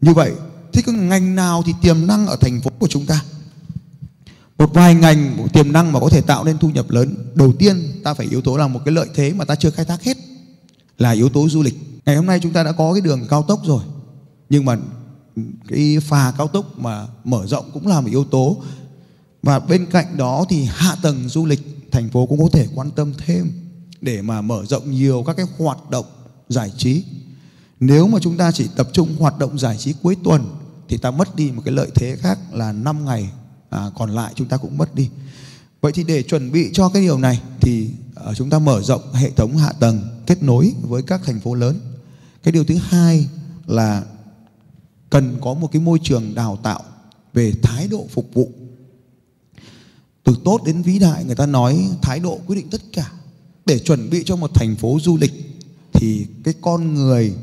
Như vậy, thế cái ngành nào thì tiềm năng ở thành phố của chúng ta? Một vài ngành một tiềm năng mà có thể tạo nên thu nhập lớn. Đầu tiên, ta phải yếu tố là một cái lợi thế mà ta chưa khai thác hết là yếu tố du lịch. Ngày hôm nay chúng ta đã có cái đường cao tốc rồi. Nhưng mà cái phà cao tốc mà mở rộng cũng là một yếu tố và bên cạnh đó thì hạ tầng du lịch thành phố cũng có thể quan tâm thêm để mà mở rộng nhiều các cái hoạt động giải trí. Nếu mà chúng ta chỉ tập trung hoạt động giải trí cuối tuần thì ta mất đi một cái lợi thế khác là 5 ngày à, còn lại chúng ta cũng mất đi. Vậy thì để chuẩn bị cho cái điều này thì à, chúng ta mở rộng hệ thống hạ tầng kết nối với các thành phố lớn. Cái điều thứ hai là cần có một cái môi trường đào tạo về thái độ phục vụ từ tốt đến vĩ đại, người ta nói thái độ quyết định tất cả. Để chuẩn bị cho một thành phố du lịch, thì cái con người,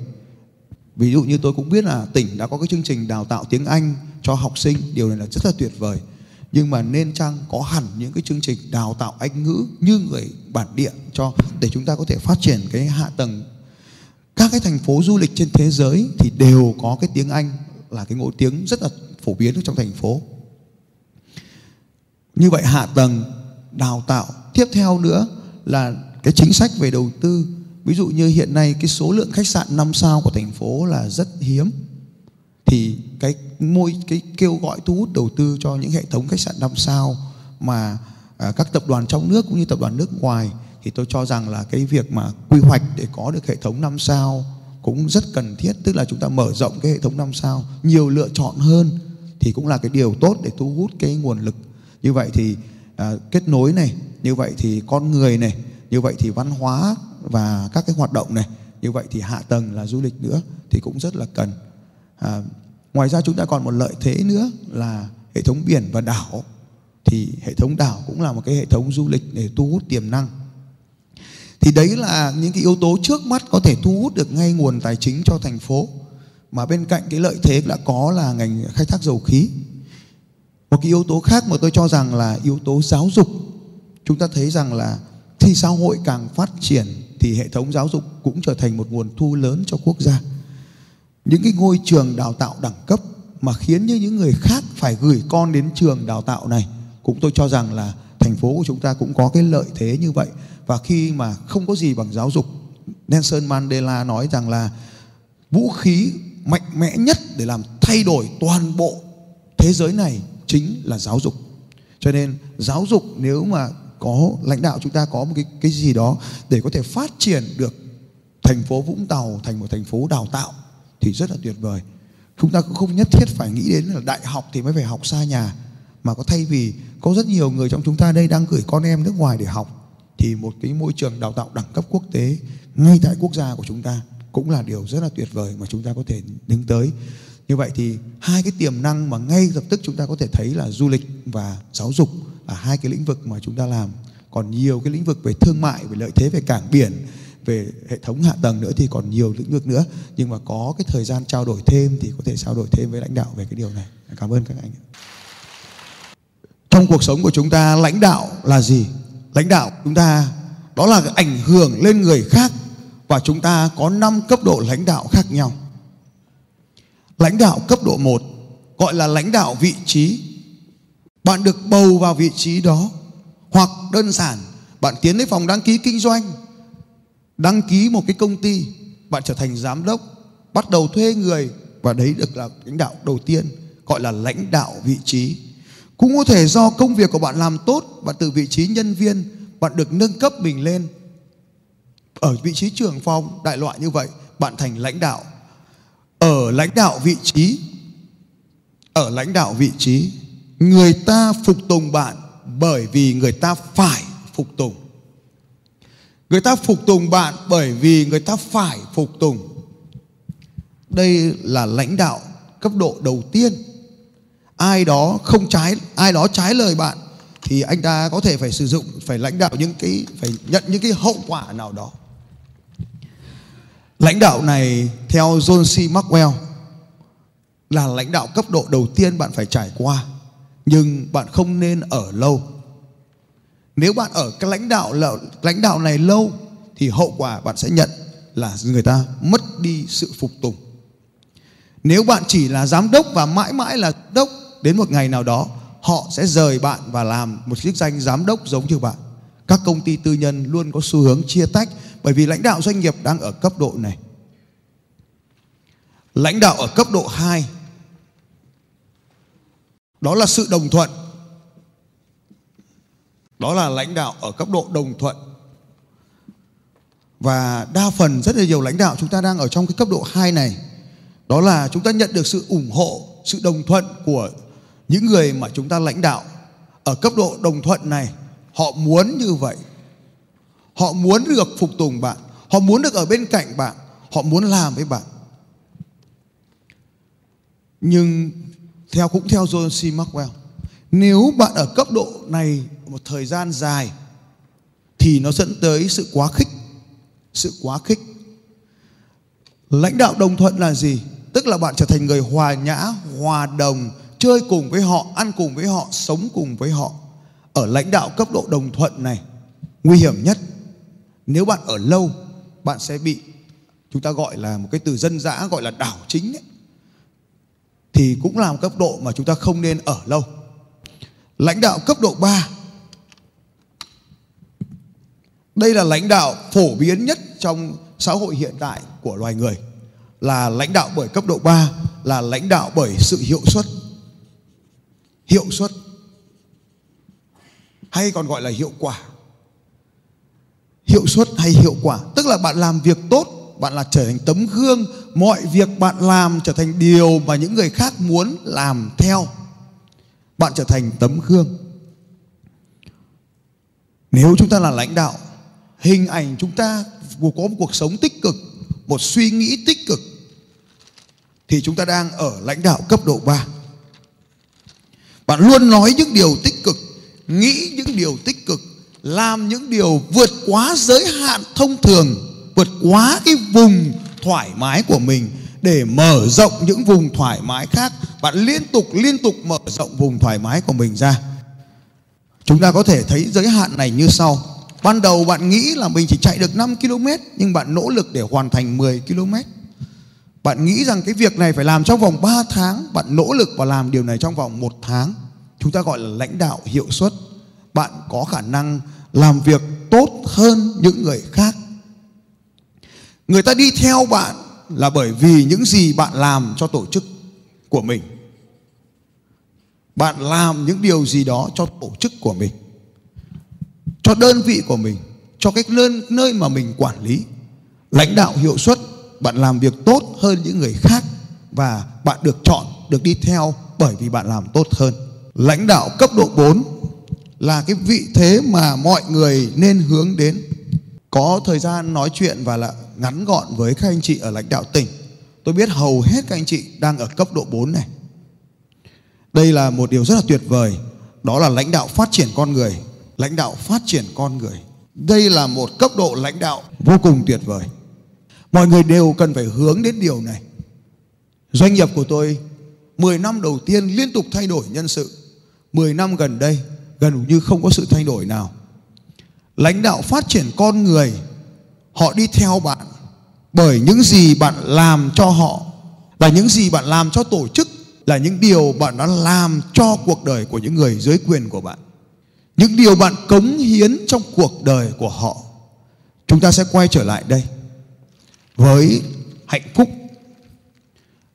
ví dụ như tôi cũng biết là tỉnh đã có cái chương trình đào tạo tiếng Anh cho học sinh, điều này là rất là tuyệt vời. Nhưng mà nên chăng có hẳn những cái chương trình đào tạo Anh ngữ như người bản địa cho, để chúng ta có thể phát triển cái hạ tầng? Các cái thành phố du lịch trên thế giới thì đều có cái tiếng Anh là cái ngôn tiếng rất là phổ biến trong thành phố như vậy hạ tầng đào tạo. Tiếp theo nữa là cái chính sách về đầu tư. Ví dụ như hiện nay cái số lượng khách sạn 5 sao của thành phố là rất hiếm. Thì cái môi cái kêu gọi thu hút đầu tư cho những hệ thống khách sạn 5 sao mà à, các tập đoàn trong nước cũng như tập đoàn nước ngoài thì tôi cho rằng là cái việc mà quy hoạch để có được hệ thống 5 sao cũng rất cần thiết. Tức là chúng ta mở rộng cái hệ thống 5 sao nhiều lựa chọn hơn thì cũng là cái điều tốt để thu hút cái nguồn lực như vậy thì à, kết nối này như vậy thì con người này như vậy thì văn hóa và các cái hoạt động này như vậy thì hạ tầng là du lịch nữa thì cũng rất là cần. À, ngoài ra chúng ta còn một lợi thế nữa là hệ thống biển và đảo. Thì hệ thống đảo cũng là một cái hệ thống du lịch để thu hút tiềm năng. Thì đấy là những cái yếu tố trước mắt có thể thu hút được ngay nguồn tài chính cho thành phố. Mà bên cạnh cái lợi thế đã có là ngành khai thác dầu khí một cái yếu tố khác mà tôi cho rằng là yếu tố giáo dục. Chúng ta thấy rằng là khi xã hội càng phát triển thì hệ thống giáo dục cũng trở thành một nguồn thu lớn cho quốc gia. Những cái ngôi trường đào tạo đẳng cấp mà khiến như những người khác phải gửi con đến trường đào tạo này, cũng tôi cho rằng là thành phố của chúng ta cũng có cái lợi thế như vậy. Và khi mà không có gì bằng giáo dục, Nelson Mandela nói rằng là vũ khí mạnh mẽ nhất để làm thay đổi toàn bộ thế giới này chính là giáo dục. Cho nên giáo dục nếu mà có lãnh đạo chúng ta có một cái cái gì đó để có thể phát triển được thành phố Vũng Tàu thành một thành phố đào tạo thì rất là tuyệt vời. Chúng ta cũng không nhất thiết phải nghĩ đến là đại học thì mới phải học xa nhà, mà có thay vì có rất nhiều người trong chúng ta đây đang gửi con em nước ngoài để học thì một cái môi trường đào tạo đẳng cấp quốc tế ngay tại quốc gia của chúng ta cũng là điều rất là tuyệt vời mà chúng ta có thể đứng tới như vậy thì hai cái tiềm năng mà ngay lập tức chúng ta có thể thấy là du lịch và giáo dục là hai cái lĩnh vực mà chúng ta làm. Còn nhiều cái lĩnh vực về thương mại, về lợi thế về cảng biển, về hệ thống hạ tầng nữa thì còn nhiều lĩnh vực nữa. Nhưng mà có cái thời gian trao đổi thêm thì có thể trao đổi thêm với lãnh đạo về cái điều này. Cảm ơn các anh trong cuộc sống của chúng ta, lãnh đạo là gì? Lãnh đạo chúng ta, đó là ảnh hưởng lên người khác và chúng ta có 5 cấp độ lãnh đạo khác nhau lãnh đạo cấp độ 1 gọi là lãnh đạo vị trí. Bạn được bầu vào vị trí đó, hoặc đơn giản, bạn tiến đến phòng đăng ký kinh doanh. Đăng ký một cái công ty, bạn trở thành giám đốc, bắt đầu thuê người, và đấy được là lãnh đạo đầu tiên, gọi là lãnh đạo vị trí. Cũng có thể do công việc của bạn làm tốt bạn từ vị trí nhân viên, bạn được nâng cấp mình lên. Ở vị trí trưởng phòng, đại loại như vậy, bạn thành lãnh đạo ở lãnh đạo vị trí, ở lãnh đạo vị trí, người ta phục tùng bạn bởi vì người ta phải phục tùng. Người ta phục tùng bạn bởi vì người ta phải phục tùng. Đây là lãnh đạo cấp độ đầu tiên. Ai đó không trái, ai đó trái lời bạn thì anh ta có thể phải sử dụng, phải lãnh đạo những cái, phải nhận những cái hậu quả nào đó lãnh đạo này, theo John C. Maxwell, là lãnh đạo cấp độ đầu tiên bạn phải trải qua. Nhưng bạn không nên ở lâu. Nếu bạn ở cái lãnh đạo là, lãnh đạo này lâu, thì hậu quả bạn sẽ nhận là người ta mất đi sự phục tùng. Nếu bạn chỉ là giám đốc và mãi mãi là đốc, đến một ngày nào đó, họ sẽ rời bạn và làm một chức danh giám đốc giống như bạn các công ty tư nhân luôn có xu hướng chia tách bởi vì lãnh đạo doanh nghiệp đang ở cấp độ này. Lãnh đạo ở cấp độ 2 đó là sự đồng thuận. Đó là lãnh đạo ở cấp độ đồng thuận. Và đa phần, rất là nhiều lãnh đạo chúng ta đang ở trong cái cấp độ 2 này. Đó là chúng ta nhận được sự ủng hộ, sự đồng thuận của những người mà chúng ta lãnh đạo ở cấp độ đồng thuận này họ muốn như vậy. Họ muốn được phục tùng bạn. Họ muốn được ở bên cạnh bạn. Họ muốn làm với bạn. Nhưng theo, cũng theo John C. Maxwell, nếu bạn ở cấp độ này một thời gian dài, thì nó dẫn tới sự quá khích. Sự quá khích. Lãnh đạo đồng thuận là gì? Tức là bạn trở thành người hòa nhã, hòa đồng, chơi cùng với họ, ăn cùng với họ, sống cùng với họ ở lãnh đạo cấp độ đồng thuận này, nguy hiểm nhất. Nếu bạn ở lâu, bạn sẽ bị chúng ta gọi là một cái từ dân dã gọi là đảo chính ấy. thì cũng là một cấp độ mà chúng ta không nên ở lâu. Lãnh đạo cấp độ 3 đây là lãnh đạo phổ biến nhất trong xã hội hiện tại của loài người. Là lãnh đạo bởi cấp độ 3 là lãnh đạo bởi sự hiệu suất. Hiệu suất hay còn gọi là hiệu quả. Hiệu suất hay hiệu quả. Tức là bạn làm việc tốt, bạn là trở thành tấm gương, mọi việc bạn làm trở thành điều mà những người khác muốn làm theo. Bạn trở thành tấm gương. Nếu chúng ta là lãnh đạo, hình ảnh chúng ta có một cuộc sống tích cực, một suy nghĩ tích cực, thì chúng ta đang ở lãnh đạo cấp độ 3 bạn luôn nói những điều tích cực nghĩ những điều tích cực làm những điều vượt quá giới hạn thông thường vượt quá cái vùng thoải mái của mình để mở rộng những vùng thoải mái khác bạn liên tục liên tục mở rộng vùng thoải mái của mình ra chúng ta có thể thấy giới hạn này như sau Ban đầu bạn nghĩ là mình chỉ chạy được 5 km nhưng bạn nỗ lực để hoàn thành 10 km. Bạn nghĩ rằng cái việc này phải làm trong vòng 3 tháng, bạn nỗ lực và làm điều này trong vòng 1 tháng. Chúng ta gọi là lãnh đạo hiệu suất. Bạn có khả năng làm việc tốt hơn những người khác. Người ta đi theo bạn là bởi vì những gì bạn làm cho tổ chức của mình. Bạn làm những điều gì đó cho tổ chức của mình cho đơn vị của mình cho cái nơi, nơi mà mình quản lý lãnh đạo hiệu suất bạn làm việc tốt hơn những người khác và bạn được chọn được đi theo bởi vì bạn làm tốt hơn lãnh đạo cấp độ 4 là cái vị thế mà mọi người nên hướng đến. Có thời gian nói chuyện và là ngắn gọn với các anh chị ở lãnh đạo tỉnh. Tôi biết hầu hết các anh chị đang ở cấp độ 4 này. Đây là một điều rất là tuyệt vời. Đó là lãnh đạo phát triển con người, lãnh đạo phát triển con người. Đây là một cấp độ lãnh đạo vô cùng tuyệt vời. Mọi người đều cần phải hướng đến điều này. Doanh nghiệp của tôi 10 năm đầu tiên liên tục thay đổi nhân sự. 10 năm gần đây, gần như không có sự thay đổi nào. Lãnh đạo phát triển con người, họ đi theo bạn bởi những gì bạn làm cho họ là những gì bạn làm cho tổ chức là những điều bạn đã làm cho cuộc đời của những người dưới quyền của bạn. Những điều bạn cống hiến trong cuộc đời của họ. Chúng ta sẽ quay trở lại đây với hạnh phúc.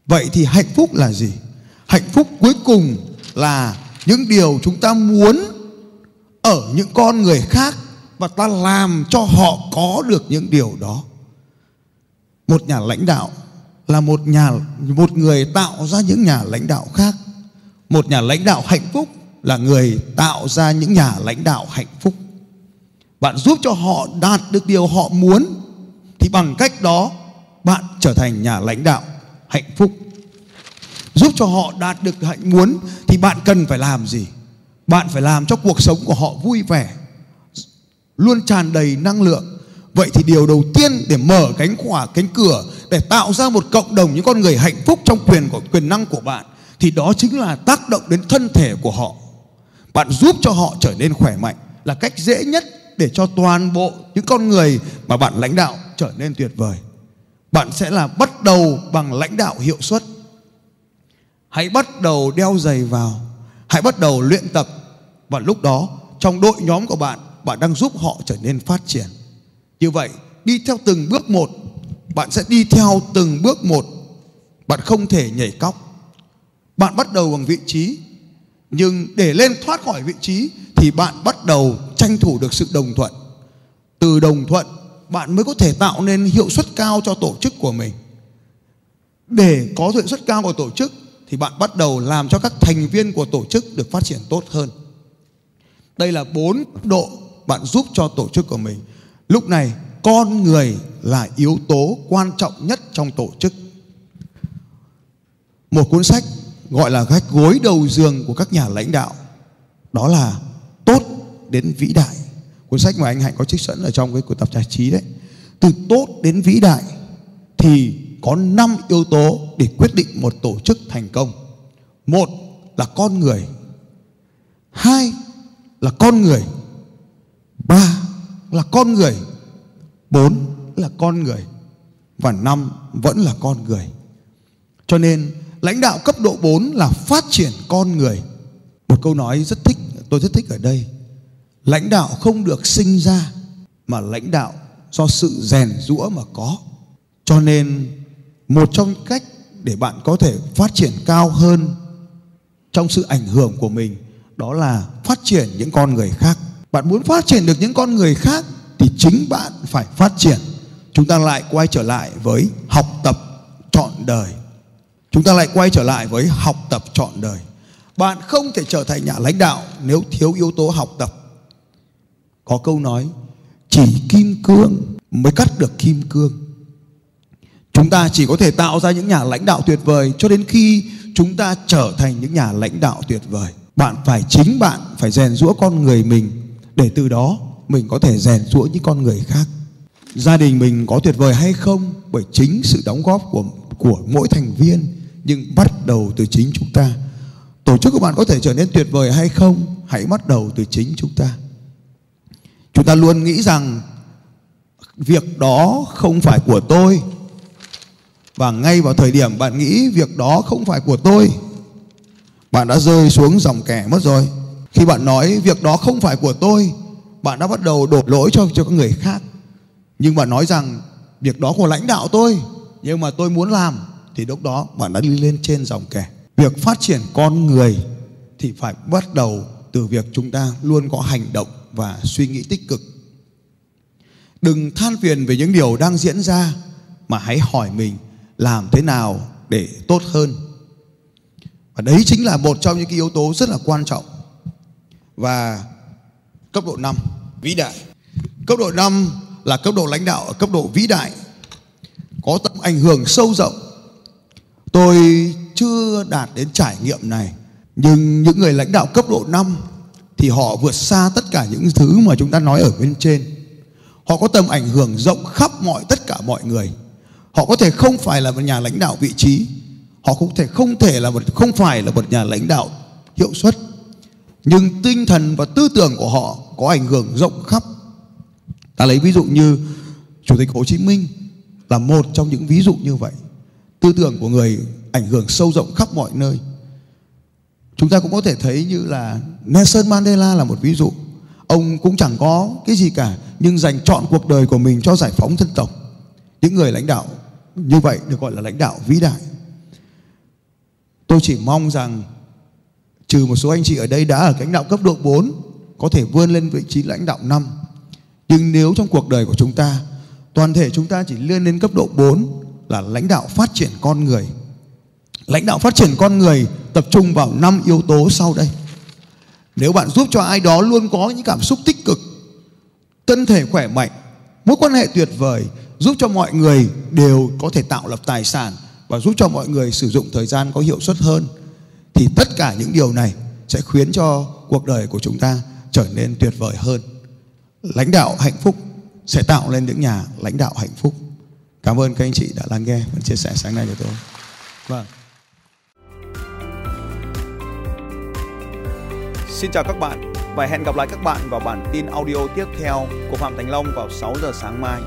Vậy thì hạnh phúc là gì? Hạnh phúc cuối cùng là những điều chúng ta muốn ở những con người khác và ta làm cho họ có được những điều đó. Một nhà lãnh đạo là một nhà, một người tạo ra những nhà lãnh đạo khác. Một nhà lãnh đạo hạnh phúc là người tạo ra những nhà lãnh đạo hạnh phúc. Bạn giúp cho họ đạt được điều họ muốn, thì bằng cách đó bạn trở thành nhà lãnh đạo hạnh phúc giúp cho họ đạt được hạnh muốn thì bạn cần phải làm gì? Bạn phải làm cho cuộc sống của họ vui vẻ, luôn tràn đầy năng lượng. Vậy thì điều đầu tiên để mở cánh khỏa, cánh cửa, để tạo ra một cộng đồng, những con người hạnh phúc trong quyền của, quyền năng của bạn, thì đó chính là tác động đến thân thể của họ. Bạn giúp cho họ trở nên khỏe mạnh là cách dễ nhất để cho toàn bộ những con người mà bạn lãnh đạo trở nên tuyệt vời. Bạn sẽ là bắt đầu bằng lãnh đạo hiệu suất hãy bắt đầu đeo giày vào. Hãy bắt đầu luyện tập. Và lúc đó, trong đội nhóm của bạn bạn đang giúp họ trở nên phát triển. Như vậy, đi theo từng bước một. Bạn sẽ đi theo từng bước một. Bạn không thể nhảy cóc. Bạn bắt đầu bằng vị trí. Nhưng để lên thoát khỏi vị trí thì bạn bắt đầu tranh thủ được sự đồng thuận. Từ đồng thuận, bạn mới có thể tạo nên hiệu suất cao cho tổ chức của mình. Để có hiệu suất cao của tổ chức thì bạn bắt đầu làm cho các thành viên của tổ chức được phát triển tốt hơn. Đây là bốn độ bạn giúp cho tổ chức của mình. Lúc này, con người là yếu tố quan trọng nhất trong tổ chức. Một cuốn sách gọi là gách gối đầu giường của các nhà lãnh đạo, đó là tốt đến vĩ đại. Cuốn sách mà anh hạnh có trích dẫn ở trong cái của tập tạp trí đấy. Từ tốt đến vĩ đại thì có năm yếu tố để quyết định một tổ chức thành công. Một là con người. Hai là con người. Ba là con người. Bốn là con người. Và năm vẫn là con người. Cho nên, lãnh đạo cấp độ 4 là phát triển con người. Một câu nói rất thích, tôi rất thích ở đây. Lãnh đạo không được sinh ra, mà lãnh đạo do sự rèn rũa mà có. Cho nên một trong cách để bạn có thể phát triển cao hơn trong sự ảnh hưởng của mình, đó là phát triển những con người khác. Bạn muốn phát triển được những con người khác thì chính bạn phải phát triển. Chúng ta lại quay trở lại với học tập trọn đời. Chúng ta lại quay trở lại với học tập trọn đời. Bạn không thể trở thành nhà lãnh đạo nếu thiếu yếu tố học tập. Có câu nói, chỉ kim cương mới cắt được kim cương chúng ta chỉ có thể tạo ra những nhà lãnh đạo tuyệt vời cho đến khi chúng ta trở thành những nhà lãnh đạo tuyệt vời. Bạn phải chính bạn phải rèn rũa con người mình để từ đó mình có thể rèn rũa những con người khác. Gia đình mình có tuyệt vời hay không? Bởi chính sự đóng góp của của mỗi thành viên, nhưng bắt đầu từ chính chúng ta. Tổ chức của bạn có thể trở nên tuyệt vời hay không? Hãy bắt đầu từ chính chúng ta. Chúng ta luôn nghĩ rằng việc đó không phải của tôi và ngay vào thời điểm bạn nghĩ việc đó không phải của tôi, bạn đã rơi xuống dòng kẻ mất rồi. Khi bạn nói việc đó không phải của tôi, bạn đã bắt đầu đổ lỗi cho cho các người khác. Nhưng bạn nói rằng việc đó của lãnh đạo tôi, nhưng mà tôi muốn làm, thì lúc đó bạn đã đi lên trên dòng kẻ. Việc phát triển con người thì phải bắt đầu từ việc chúng ta luôn có hành động và suy nghĩ tích cực. Đừng than phiền về những điều đang diễn ra, mà hãy hỏi mình làm thế nào để tốt hơn. Và đấy chính là một trong những cái yếu tố rất là quan trọng. Và cấp độ 5 vĩ đại. Cấp độ 5 là cấp độ lãnh đạo ở cấp độ vĩ đại, có tầm ảnh hưởng sâu rộng. Tôi chưa đạt đến trải nghiệm này, nhưng những người lãnh đạo cấp độ 5 thì họ vượt xa tất cả những thứ mà chúng ta nói ở bên trên. Họ có tầm ảnh hưởng rộng khắp mọi, tất cả mọi người họ có thể không phải là một nhà lãnh đạo vị trí. Họ cũng thể không thể là một, không phải là một nhà lãnh đạo hiệu suất. Nhưng tinh thần và tư tưởng của họ có ảnh hưởng rộng khắp. Ta lấy ví dụ như chủ tịch hồ chí minh là một trong những ví dụ như vậy. Tư tưởng của người ảnh hưởng sâu rộng khắp mọi nơi. Chúng ta cũng có thể thấy như là Nelson Mandela là một ví dụ. Ông cũng chẳng có cái gì cả, nhưng dành chọn cuộc đời của mình cho giải phóng dân tộc. Những người lãnh đạo như vậy được gọi là lãnh đạo vĩ đại. Tôi chỉ mong rằng trừ một số anh chị ở đây đã ở lãnh đạo cấp độ 4 có thể vươn lên vị trí lãnh đạo 5 nhưng nếu trong cuộc đời của chúng ta, toàn thể chúng ta chỉ lên đến cấp độ 4 là lãnh đạo phát triển con người. Lãnh đạo phát triển con người tập trung vào năm yếu tố sau đây. Nếu bạn giúp cho ai đó luôn có những cảm xúc tích cực, thân thể khỏe mạnh, mối quan hệ tuyệt vời giúp cho mọi người đều có thể tạo lập tài sản và giúp cho mọi người sử dụng thời gian có hiệu suất hơn, thì tất cả những điều này sẽ khiến cho cuộc đời của chúng ta trở nên tuyệt vời hơn. Lãnh đạo hạnh phúc sẽ tạo lên những nhà lãnh đạo hạnh phúc. Cảm ơn các anh chị đã lắng nghe và chia sẻ sáng nay của tôi. Vâng. Xin chào các bạn và hẹn gặp lại các bạn vào bản tin audio tiếp theo của Phạm Thành Long vào 6 giờ sáng mai.